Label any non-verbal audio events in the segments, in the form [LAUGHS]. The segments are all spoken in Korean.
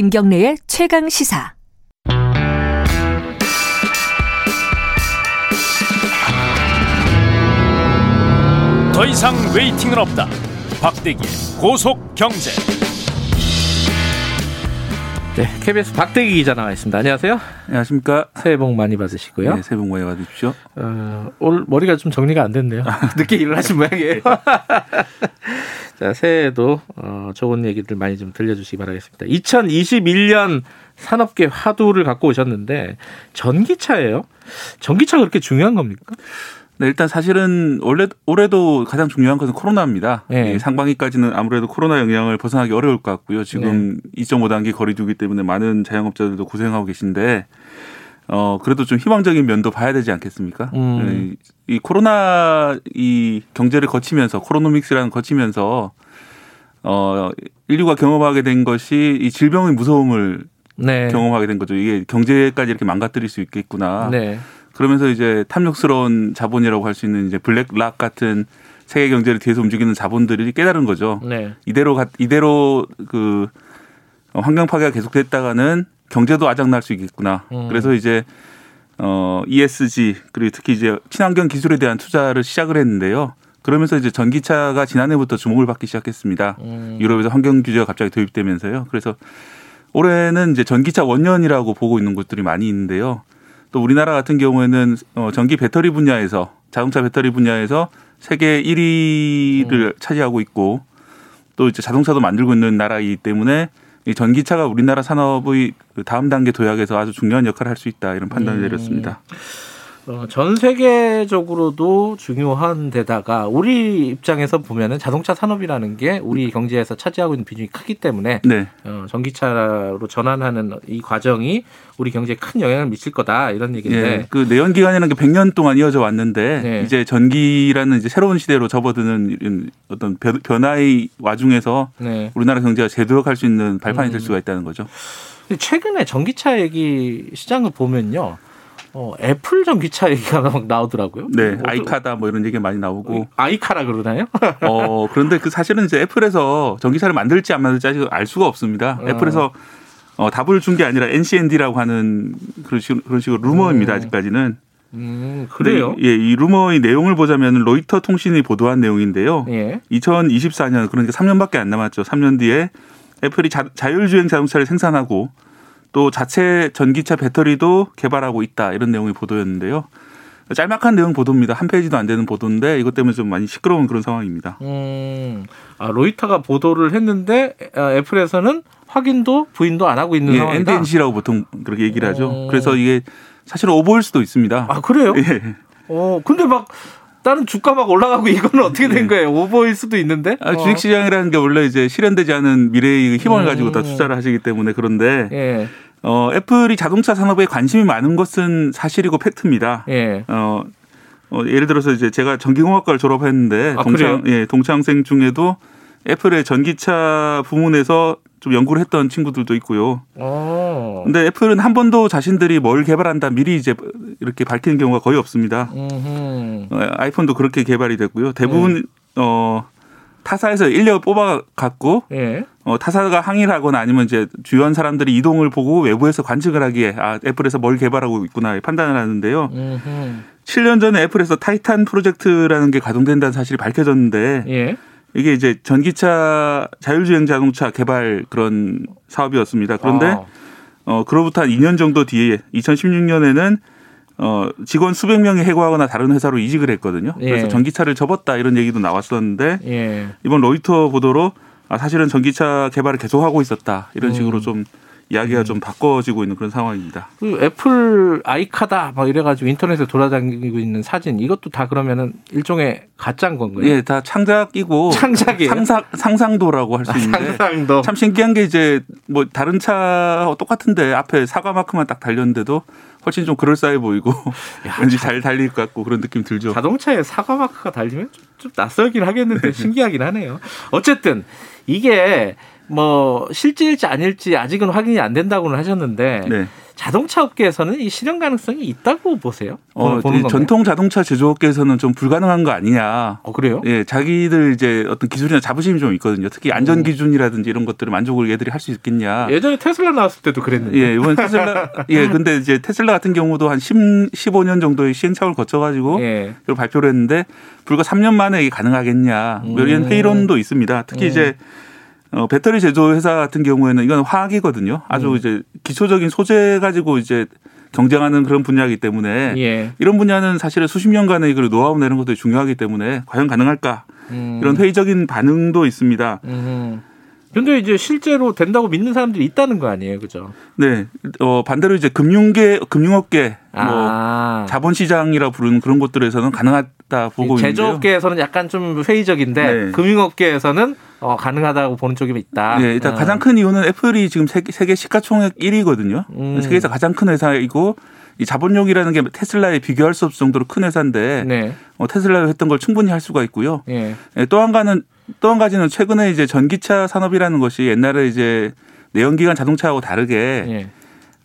김경래의 최강 시사. 더 이상 웨이팅은 없다. 박대기의 고속 경제. 네, KBS 박대기 기자 나와 있습니다. 안녕하세요. 안녕하십니까. 새해 복 많이 받으시고요. 네, 새해 복 많이 받으십시오. 어, 오늘 머리가 좀 정리가 안 됐네요. 늦게 일을 하신 모양이에요. [LAUGHS] 자, 새해에도 어, 좋은 얘기들 많이 좀 들려주시기 바라겠습니다. 2021년 산업계 화두를 갖고 오셨는데 전기차예요. 전기차가 그렇게 중요한 겁니까? 네, 일단 사실은 올해 올해도 가장 중요한 것은 코로나입니다. 네. 예, 상반기까지는 아무래도 코로나 영향을 벗어나기 어려울 것 같고요. 지금 2.5단계 거리두기 때문에 많은 자영업자들도 고생하고 계신데 어 그래도 좀 희망적인 면도 봐야 되지 않겠습니까? 음. 예, 이 코로나 이 경제를 거치면서 코로노믹스라는 거치면서 어 인류가 경험하게 된 것이 이 질병의 무서움을 네. 경험하게 된 거죠. 이게 경제까지 이렇게 망가뜨릴 수 있겠구나. 네. 그러면서 이제 탐욕스러운 자본이라고 할 수 있는 이제 블랙락 같은 세계 경제를 뒤에서 움직이는 자본들이 깨달은 거죠. 네. 이대로 가, 이대로 그 환경 파괴가 계속됐다가는 경제도 아작날 수 있겠구나. 음. 그래서 이제 어 ESG 그리고 특히 이제 친환경 기술에 대한 투자를 시작을 했는데요. 그러면서 이제 전기차가 지난해부터 주목을 받기 시작했습니다. 음. 유럽에서 환경 규제가 갑자기 도입되면서요. 그래서 올해는 이제 전기차 원년이라고 보고 있는 곳들이 많이 있는데요. 또 우리나라 같은 경우에는 어, 전기 배터리 분야에서 자동차 배터리 분야에서 세계 1위를 차지하고 있고 또 이제 자동차도 만들고 있는 나라이기 때문에 이 전기차가 우리나라 산업의 그 다음 단계 도약에서 아주 중요한 역할을 할 수 있다 이런 판단을 음. 내렸습니다. 어, 전 세계적으로도 중요한 데다가 우리 입장에서 보면은 자동차 산업이라는 게 우리 경제에서 차지하고 있는 비중이 크기 때문에 네. 어, 전기차로 전환하는 이 과정이 우리 경제에 큰 영향을 미칠 거다 이런 얘기인데 예, 그 내연 기관이라는 게 100년 동안 이어져 왔는데 네. 이제 전기라는 이제 새로운 시대로 접어드는 이런 어떤 변- 변화의 와중에서 네. 우리나라 경제가 재도약할 수 있는 발판이 음. 될 수가 있다는 거죠. 최근에 전기차 얘기 시장을 보면요. 어, 애플 전기차 얘기가 [LAUGHS] 막 나오더라고요. 네, 뭐 아이카다 뭐 이런 얘기 많이 나오고. 아이카라 그러나요? [LAUGHS] 어 그런데 그 사실은 이제 애플에서 전기차를 만들지 안 만들지 아직 알 수가 없습니다. 어. 애플에서 어, 답을 준 게 아니라 NCND라고 하는 그런 식으로, 그런 식으로 루머입니다. 음. 아직까지는. 음, 그래요? 이- 예, 이 루머의 내용을 보자면 로이터 통신이 보도한 내용인데요. 예. 2024년 그러니까 3년밖에 안 남았죠. 3년 뒤에 애플이 자, 자율주행 자동차를 생산하고 또 자체 전기차 배터리도 개발하고 있다 이런 내용의 보도였는데요. 짤막한 내용 보도입니다. 한 페이지도 안 되는 보도인데 이것 때문에 좀 많이 시끄러운 그런 상황입니다. 음, 아, 로이터가 보도를 했는데 아, 애플에서는 확인도 부인도 안 하고 있는 예, 상황이다. NDNC라고 보통 그렇게 얘기를 하죠. 어. 그래서 이게 사실은 오보일 수도 있습니다. 아 그래요? 예. 어, 근데 막 다른 주가 막 올라가고 이거는 어떻게 된 거예요? 오버일 수도 있는데. 아, 어. 주식 시장이라는 게 원래 이제 실현되지 않은 미래의 희망을 음. 가지고 다 투자를 하시기 때문에 그런데 예, 어, 애플이 자동차 산업에 관심이 많은 것은 사실이고 팩트입니다. 예. 어, 어, 예를 들어서 이제 제가 전기공학과를 졸업했는데 아, 동창 예, 동창생 중에도 애플의 전기차 부문에서 좀 연구를 했던 친구들도 있고요. 어. 근데 애플은 한 번도 자신들이 뭘 개발한다 미리 이제 이렇게 밝히는 경우가 거의 없습니다. 음흠. 어, 아이폰도 그렇게 개발이 됐고요. 대부분 네. 어 타사에서 인력을 뽑아 갖고 예. 어, 타사가 항의를 하거나 아니면 이제 주요한 사람들이 이동을 보고 외부에서 관측을 하기에 아 애플에서 뭘 개발하고 있구나 판단을 하는데요. 음흠. 7년 전에 애플에서 타이탄 프로젝트라는 게 가동된다는 사실이 밝혀졌는데 예. 이게 이제 전기차 자율주행 자동차 개발 그런 사업이었습니다. 그런데 아. 어 그로부터 한 2년 정도 뒤에 2016년에는 어 직원 수백 명이 해고하거나 다른 회사로 이직을 했거든요. 그래서 예. 전기차를 접었다 이런 얘기도 나왔었는데 예. 이번 로이터 보도로 아 사실은 전기차 개발을 계속하고 있었다 이런 식으로 음. 좀 이야기가 좀 바꿔지고 있는 그런 상황입니다. 그 애플 아이카다 막 이래가지고 인터넷에 돌아다니고 있는 사진 이것도 다 그러면은 일종의 가짜인 건가요? 예, 다 창작이고 [LAUGHS] 창작이에요? 상상 상상도라고 할 수 있는데 상상도. 참 신기한 게 이제 뭐 다른 차와 똑같은데 앞에 사과 마크만 딱 달렸는데도 훨씬 좀 그럴싸해 보이고 [LAUGHS] 왠지 잘 달릴 것 같고 그런 느낌 들죠. 자동차에 사과 마크가 달리면 좀, 좀 낯설긴 하겠는데 신기하긴 하네요. 어쨌든 이게 뭐 실제일지 아닐지 아직은 확인이 안 된다고는 하셨는데 네. 자동차 업계에서는 이 실현 가능성이 있다고 보세요? 어, 전통 자동차 제조업계에서는 좀 불가능한 거 아니냐. 어, 그래요? 예, 자기들 이제 어떤 기술이나 자부심이 좀 있거든요. 특히 안전 기준이라든지 이런 것들을 만족을 얘들이 할 수 있겠냐. 예전에 테슬라 나왔을 때도 그랬는데. 예, 이번 테슬라 예, [LAUGHS] 근데 이제 테슬라 같은 경우도 한 10, 15년 정도의 시행착오를 거쳐 가지고 예. 그걸 발표를 했는데 불과 3년 만에 이게 가능하겠냐. 뭐 이런 음. 회의론도 있습니다. 특히 음. 이제 어, 배터리 제조 회사 같은 경우에는 이건 화학이거든요. 아주 음. 이제 기초적인 소재 가지고 이제 경쟁하는 그런 분야이기 때문에 예. 이런 분야는 사실은 수십 년간의 그 노하우 내는 것도 중요하기 때문에 과연 가능할까 음. 이런 회의적인 반응도 있습니다. 음. 근데 이제 실제로 된다고 믿는 사람들이 있다는 거 아니에요, 그죠? 네, 어, 반대로 이제 금융계, 금융업계, 뭐 아. 자본시장이라 부르는 그런 곳들에서는 가능하다 보고 있는데요. 제조업계에서는 약간 좀 회의적인데 네. 금융업계에서는 어, 가능하다고 보는 쪽이 있다. 네, 일단 어. 가장 큰 이유는 애플이 지금 세계, 세계 시가총액 1위거든요. 음. 세계에서 가장 큰 회사이고 이 자본력이라는 게 테슬라에 비교할 수 없을 정도로 큰 회사인데 네. 어, 테슬라가 했던 걸 충분히 할 수가 있고요. 예. 예, 또한 가는 또 한 가지는 최근에 이제 전기차 산업이라는 것이 옛날에 이제 내연기관 자동차하고 다르게 예.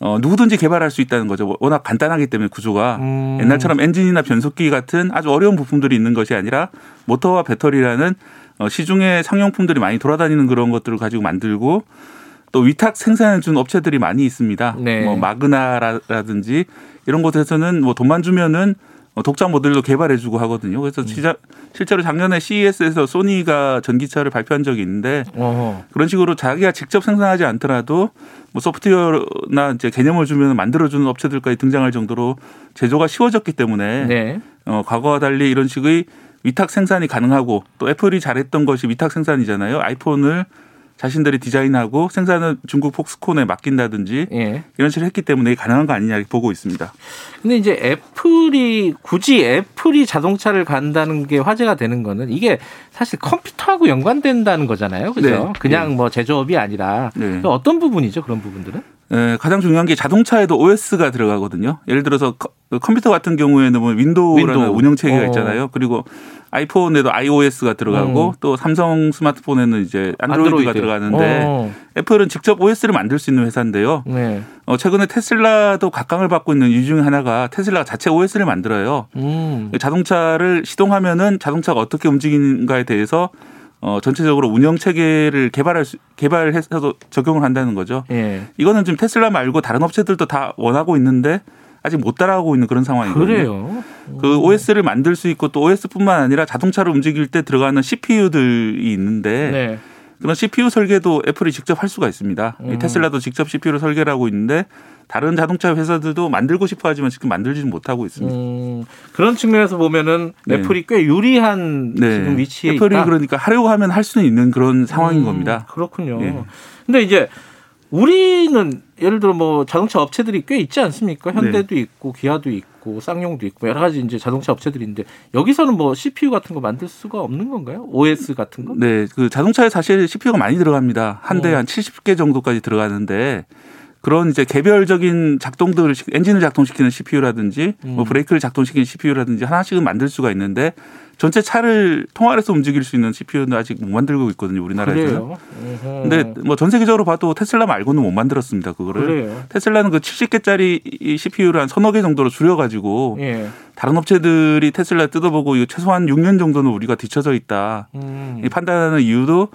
어, 누구든지 개발할 수 있다는 거죠. 워낙 간단하기 때문에 구조가 음. 옛날처럼 엔진이나 변속기 같은 아주 어려운 부품들이 있는 것이 아니라 모터와 배터리라는 어, 시중에 상용품들이 많이 돌아다니는 그런 것들을 가지고 만들고 또 위탁 생산해 준 업체들이 많이 있습니다. 네. 뭐 마그나라든지 이런 곳에서는 뭐 돈만 주면은 어, 독자 모델로 개발해주고 하거든요. 음. 그래서 시자, 실제로 작년에 CES에서 소니가 전기차를 발표한 적이 있는데 어허. 그런 식으로 자기가 직접 생산하지 않더라도 뭐 소프트웨어나 이제 개념을 주면 만들어주는 업체들까지 등장할 정도로 제조가 쉬워졌기 때문에 네. 어, 과거와 달리 이런 식의 위탁 생산이 가능하고 또 애플이 잘했던 것이 위탁 생산이잖아요. 아이폰을 자신들이 디자인하고 생산은 중국 폭스콘에 맡긴다든지 예. 이런 식으로 했기 때문에 가능한 거 아니냐 보고 있습니다. 근데 이제 애플이 굳이 애플이 자동차를 만든다는 게 화제가 되는 거는 이게 사실 컴퓨터하고 연관된다는 거잖아요. 그죠? 네. 그냥 뭐 제조업이 아니라 네. 어떤 부분이죠? 그런 부분들은? 에, 가장 중요한 게 자동차에도 OS가 들어가거든요. 예를 들어서 컴- 컴퓨터 같은 경우에는 뭐 윈도우라는 윈도우. 운영 체계가 어. 있잖아요. 그리고 아이폰에도 iOS가 들어가고 음. 또 삼성 스마트폰에는 이제 안드로이드가 안드로이드. 들어가는데 어. 애플은 직접 OS를 만들 수 있는 회사인데요. 네. 어, 최근에 테슬라도 각광을 받고 있는 이유 중에 하나가 테슬라가 자체 OS를 만들어요. 음. 자동차를 시동하면은 자동차가 어떻게 움직이는가에 대해서 어, 전체적으로 운영 체계를 개발할 수, 개발해서 적용을 한다는 거죠. 예. 이거는 지금 테슬라 말고 다른 업체들도 다 원하고 있는데 아직 못 따라가고 있는 그런 상황이거든요. 그래요. 그 OS를 만들 수 있고 또 OS뿐만 아니라 자동차를 움직일 때 들어가는 CPU들이 있는데 네. 그런 CPU 설계도 애플이 직접 할 수가 있습니다. 이 음. 테슬라도 직접 CPU를 설계를 하고 있는데 다른 자동차 회사들도 만들고 싶어 하지만 지금 만들지는 못하고 있습니다. 음, 그런 측면에서 보면은 네. 애플이 꽤 유리한 지금 위치에 애플이 있다. 그러니까 하려고 하면 할 수는 있는 그런 상황인 음, 겁니다. 그렇군요. 예. 근데 이제 우리는 예를 들어 뭐 자동차 업체들이 꽤 있지 않습니까? 현대도 있고 기아도 있고 쌍용도 있고 여러 가지 이제 자동차 업체들인데 여기서는 뭐 CPU 같은 거 만들 수가 없는 건가요? OS 같은 거? 네, 그 자동차에 사실 CPU가 많이 들어갑니다. 한 대에 어. 한 70개 정도까지 들어가는데 그런 이제 개별적인 작동들을 시- 엔진을 작동시키는 CPU라든지 뭐 음. 브레이크를 작동시키는 CPU라든지 하나씩은 만들 수가 있는데 전체 차를 통화해서 움직일 수 있는 CPU는 아직 못 만들고 있거든요. 어허. 근데 뭐 전 세계적으로 봐도 테슬라 말고는 못 만들었습니다, 그거를. 그래요. 테슬라는 그 70개짜리 CPU를 한 서너 개 정도로 줄여가지고 예. 다른 업체들이 테슬라 뜯어보고 이거 최소한 6년 정도는 우리가 뒤쳐져 있다. 음. 이 판단하는 이유도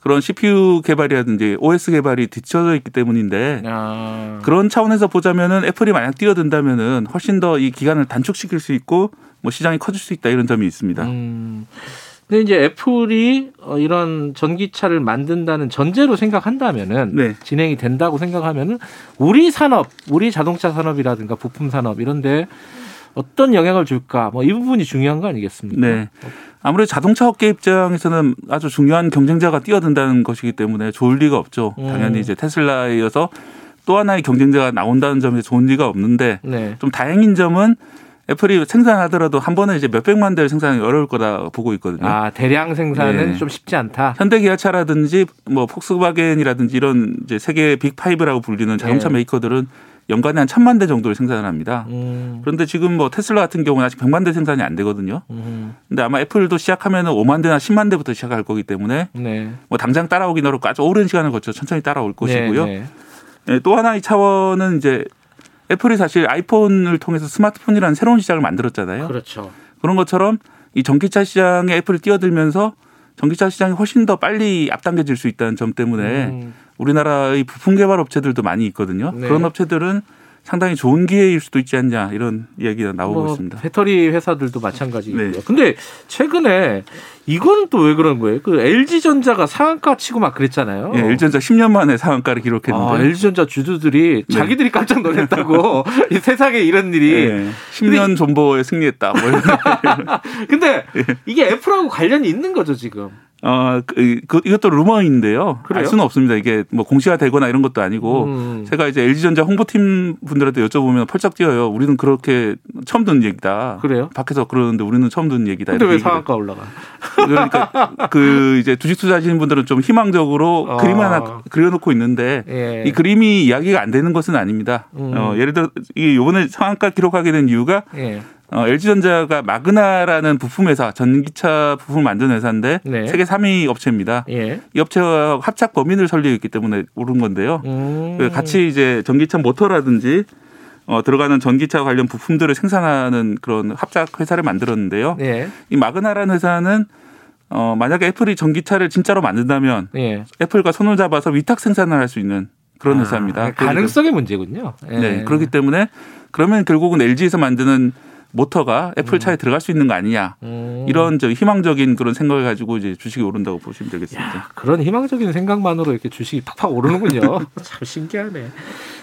그런 CPU 개발이라든지 OS 개발이 뒤쳐져 있기 때문인데 아. 그런 차원에서 보자면은 애플이 만약 뛰어든다면은 훨씬 더 이 기간을 단축시킬 수 있고 뭐 시장이 커질 수 있다 이런 점이 있습니다. 음. 근데 이제 애플이 어, 이런 전기차를 만든다는 전제로 생각한다면은 네. 진행이 된다고 생각하면은 우리 산업, 우리 자동차 산업이라든가 부품 산업 이런데 어떤 영향을 줄까? 뭐 이 부분이 중요한 거 아니겠습니까? 네. 아무래도 자동차 업계 입장에서는 아주 중요한 경쟁자가 뛰어든다는 것이기 때문에 좋을 리가 없죠. 음. 당연히 이제 테슬라에 이어서 또 하나의 경쟁자가 나온다는 점에 좋은 리가 없는데 네. 좀 다행인 점은 애플이 생산하더라도 한 번에 이제 몇백만 대를 생산하기 어려울 거다 보고 있거든요. 아 대량 생산은 네. 좀 쉽지 않다. 현대 기아차라든지 뭐 폭스바겐이라든지 이런 이제 세계 Big Five라고 불리는 자동차 네. 메이커들은 연간에 한 천만 대 정도를 생산을 합니다. 음. 그런데 지금 뭐 테슬라 같은 경우는 아직 100만 대 생산이 안 되거든요. 음. 근데 아마 애플도 시작하면은 5만 대나 10만 대부터 시작할 거기 때문에 네. 뭐 당장 따라오긴 어렵고 아주 오랜 시간을 거쳐 천천히 따라올 것이고요. 네, 네. 예, 또 하나의 차원은 이제 애플이 사실 아이폰을 통해서 스마트폰이라는 새로운 시장을 만들었잖아요. 그렇죠. 그런 것처럼 이 전기차 시장에 애플이 뛰어들면서 전기차 시장이 훨씬 더 빨리 앞당겨질 수 있다는 점 때문에 음. 우리나라의 부품 개발 업체들도 많이 있거든요. 네. 그런 업체들은 상당히 좋은 기회일 수도 있지 않냐 이런 이야기가 나오고 뭐 있습니다. 배터리 회사들도 마찬가지고요. 네. 근데 최근에 이거는 또왜 그런 거예요? 그 LG 전자가 상한가 치고 막 그랬잖아요. 예, 일전자 10년 만에 상한가를 기록했는데 아, LG 전자 주주들이 네. 자기들이 깜짝 놀랐다고 [LAUGHS] 이 세상에 이런 일이. 예, 10년 존버에 승리했다. 뭐. [LAUGHS] 근데 예. 이게 애플하고 관련이 있는 거죠 지금. 어, 그, 그, 이것도 루머인데요. 그래요? 알 수는 없습니다. 이게 뭐 공시가 되거나 이런 것도 아니고 음. 제가 이제 LG전자 홍보팀 분들한테 여쭤보면 펄쩍 뛰어요. 우리는 그렇게 처음 듣는 얘기다. 그래요? 밖에서 그러는데 우리는 처음 듣는 얘기다. 근데 왜 상한가 올라가? 그러니까 [LAUGHS] 그 이제 주식 투자하시는 분들은 좀 희망적으로 아. 그림 하나 그려놓고 있는데 예. 이 그림이 이야기가 안 되는 것은 아닙니다. 음. 어, 예를 들어 이 요번에 상한가 기록하게 된 이유가 예. 어, LG전자가 마그나라는 부품 회사, 전기차 부품을 만드는 회사인데 네. 세계 3위 업체입니다. 예. 이 업체와 합작 범인을 설립했기 때문에 오른 건데요. 음. 그 같이 이제 전기차 모터라든지 어, 들어가는 전기차 관련 부품들을 생산하는 그런 합작 회사를 만들었는데요. 예. 이 마그나라는 회사는 어, 만약에 애플이 전기차를 진짜로 만든다면 예. 애플과 손을 잡아서 위탁 생산을 할 수 있는 그런 아, 회사입니다. 가능성의 문제군요. 예. 네, 그렇기 때문에 그러면 결국은 LG에서 만드는 모터가 애플 차에 들어갈 수 있는 거 아니냐. 음. 이런 저 희망적인 그런 생각을 가지고 이제 주식이 오른다고 보시면 되겠습니다. 그런 희망적인 생각만으로 이렇게 주식이 팍팍 오르는군요. [LAUGHS] 참 신기하네.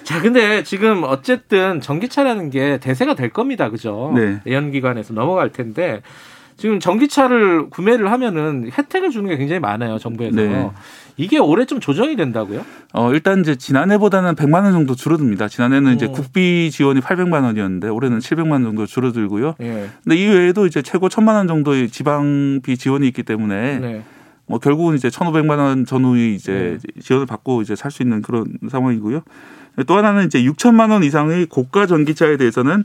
자, 근데 지금 어쨌든 전기차라는 게 대세가 될 겁니다. 그죠? 네. 예언기관에서 넘어갈 텐데 지금 전기차를 구매를 하면은 혜택을 주는 게 굉장히 많아요. 정부에서. 네. 이게 올해 좀 조정이 된다고요? 어, 일단 이제 지난해보다는 100만 원 정도 줄어듭니다. 지난해는 이제 음. 국비 지원이 800만 원이었는데 올해는 700만 원 정도 줄어들고요. 예. 근데 이 외에도 이제 최고 1000만 원 정도의 지방비 지원이 있기 때문에 네. 뭐 결국은 이제 1,500만 원 전후의 이제 지원을 받고 이제 살 수 있는 그런 상황이고요. 또 하나는 이제 6천만 원 이상의 고가 전기차에 대해서는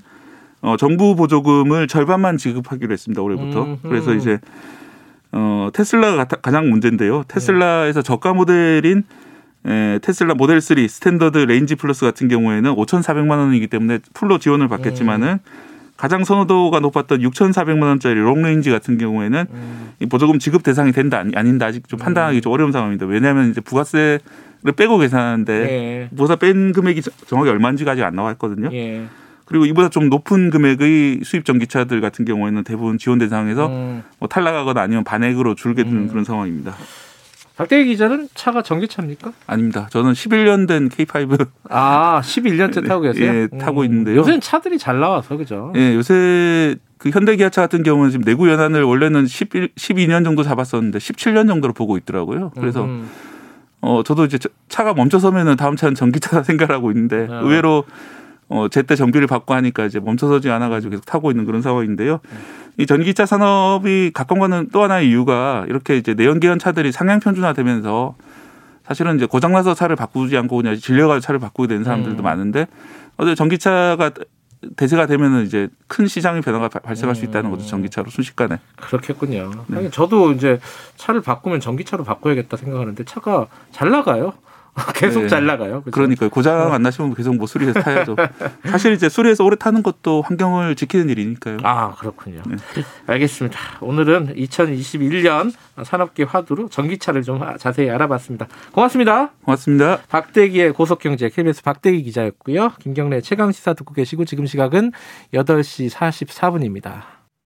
어, 정부 보조금을 절반만 지급하기로 했습니다. 올해부터. 음흠. 그래서 이제 어, 테슬라가 가- 가장 문제인데요. 테슬라에서 저가 모델인 에, 테슬라 모델 3 Standard Range Plus 같은 경우에는 5,400만 원이기 때문에 full로 지원을 받겠지만은 가장 선호도가 높았던 6,400만 원짜리 Long Range 같은 경우에는 음. 이 보조금 지급 대상이 된다 아니- 아닌다 아직 좀 판단하기 좀 어려운 상황입니다. 왜냐하면 이제 부가세를 빼고 계산하는데 예. 부가세 뺀 금액이 저- 정확히 얼마인지가 아직 안 나와 있거든요. 예. 그리고 이보다 좀 높은 금액의 수입 전기차들 같은 경우에는 대부분 지원 대상에서 음. 뭐 탈락하거나 아니면 반액으로 줄게 되는 음. 그런 상황입니다. 박대기 기자는 차가 전기차입니까? 아닙니다. 저는 11년 된 K5 아, 11년째 [LAUGHS] 타고 계세요? 예, 타고 있는데요. 요새는 차들이 잘 나와서 그죠? 예, 요새 그 현대 기아차 같은 경우는 지금 내구 연한을 원래는 11, 12년 정도 잡았었는데 17년 정도로 보고 있더라고요. 그래서 음. 어 저도 이제 저- 차가 멈춰서면은 다음 차는 전기차다 [LAUGHS] 생각하고 있는데 아. 의외로 어 제때 정비를 받고 하니까 이제 멈춰서지 않아 가지고 계속 타고 있는 그런 상황인데요. 이 전기차 산업이 가까워가는 또 하나의 이유가 이렇게 이제 내연기관 차들이 상향 편준화되면서 사실은 이제 고장나서 차를 바꾸지 않고 그냥 질려가지고 차를 바꾸게 되는 사람들도 음. 많은데 어제 전기차가 대세가 되면은 이제 큰 시장의 변화가 발- 발생할 수 있다는 거죠. 전기차로 순식간에. 그렇겠군요. 네. 저도 이제 차를 바꾸면 전기차로 바꿔야겠다 생각하는데 차가 잘 나가요. [LAUGHS] 계속 네. 잘 나가요. 그죠? 그러니까요. 고장 안 나시면 계속 뭐 수리해서 타야죠. [LAUGHS] 사실 이제 수리해서 오래 타는 것도 환경을 지키는 일이니까요. 아 그렇군요. 네. 알겠습니다. 오늘은 2021년 산업계 화두로 전기차를 좀 자세히 알아봤습니다. 고맙습니다. 고맙습니다. 박대기의 고속경제 KBS 박대기 기자였고요. 김경래 최강 시사 듣고 계시고 지금 시각은 8시 44분입니다.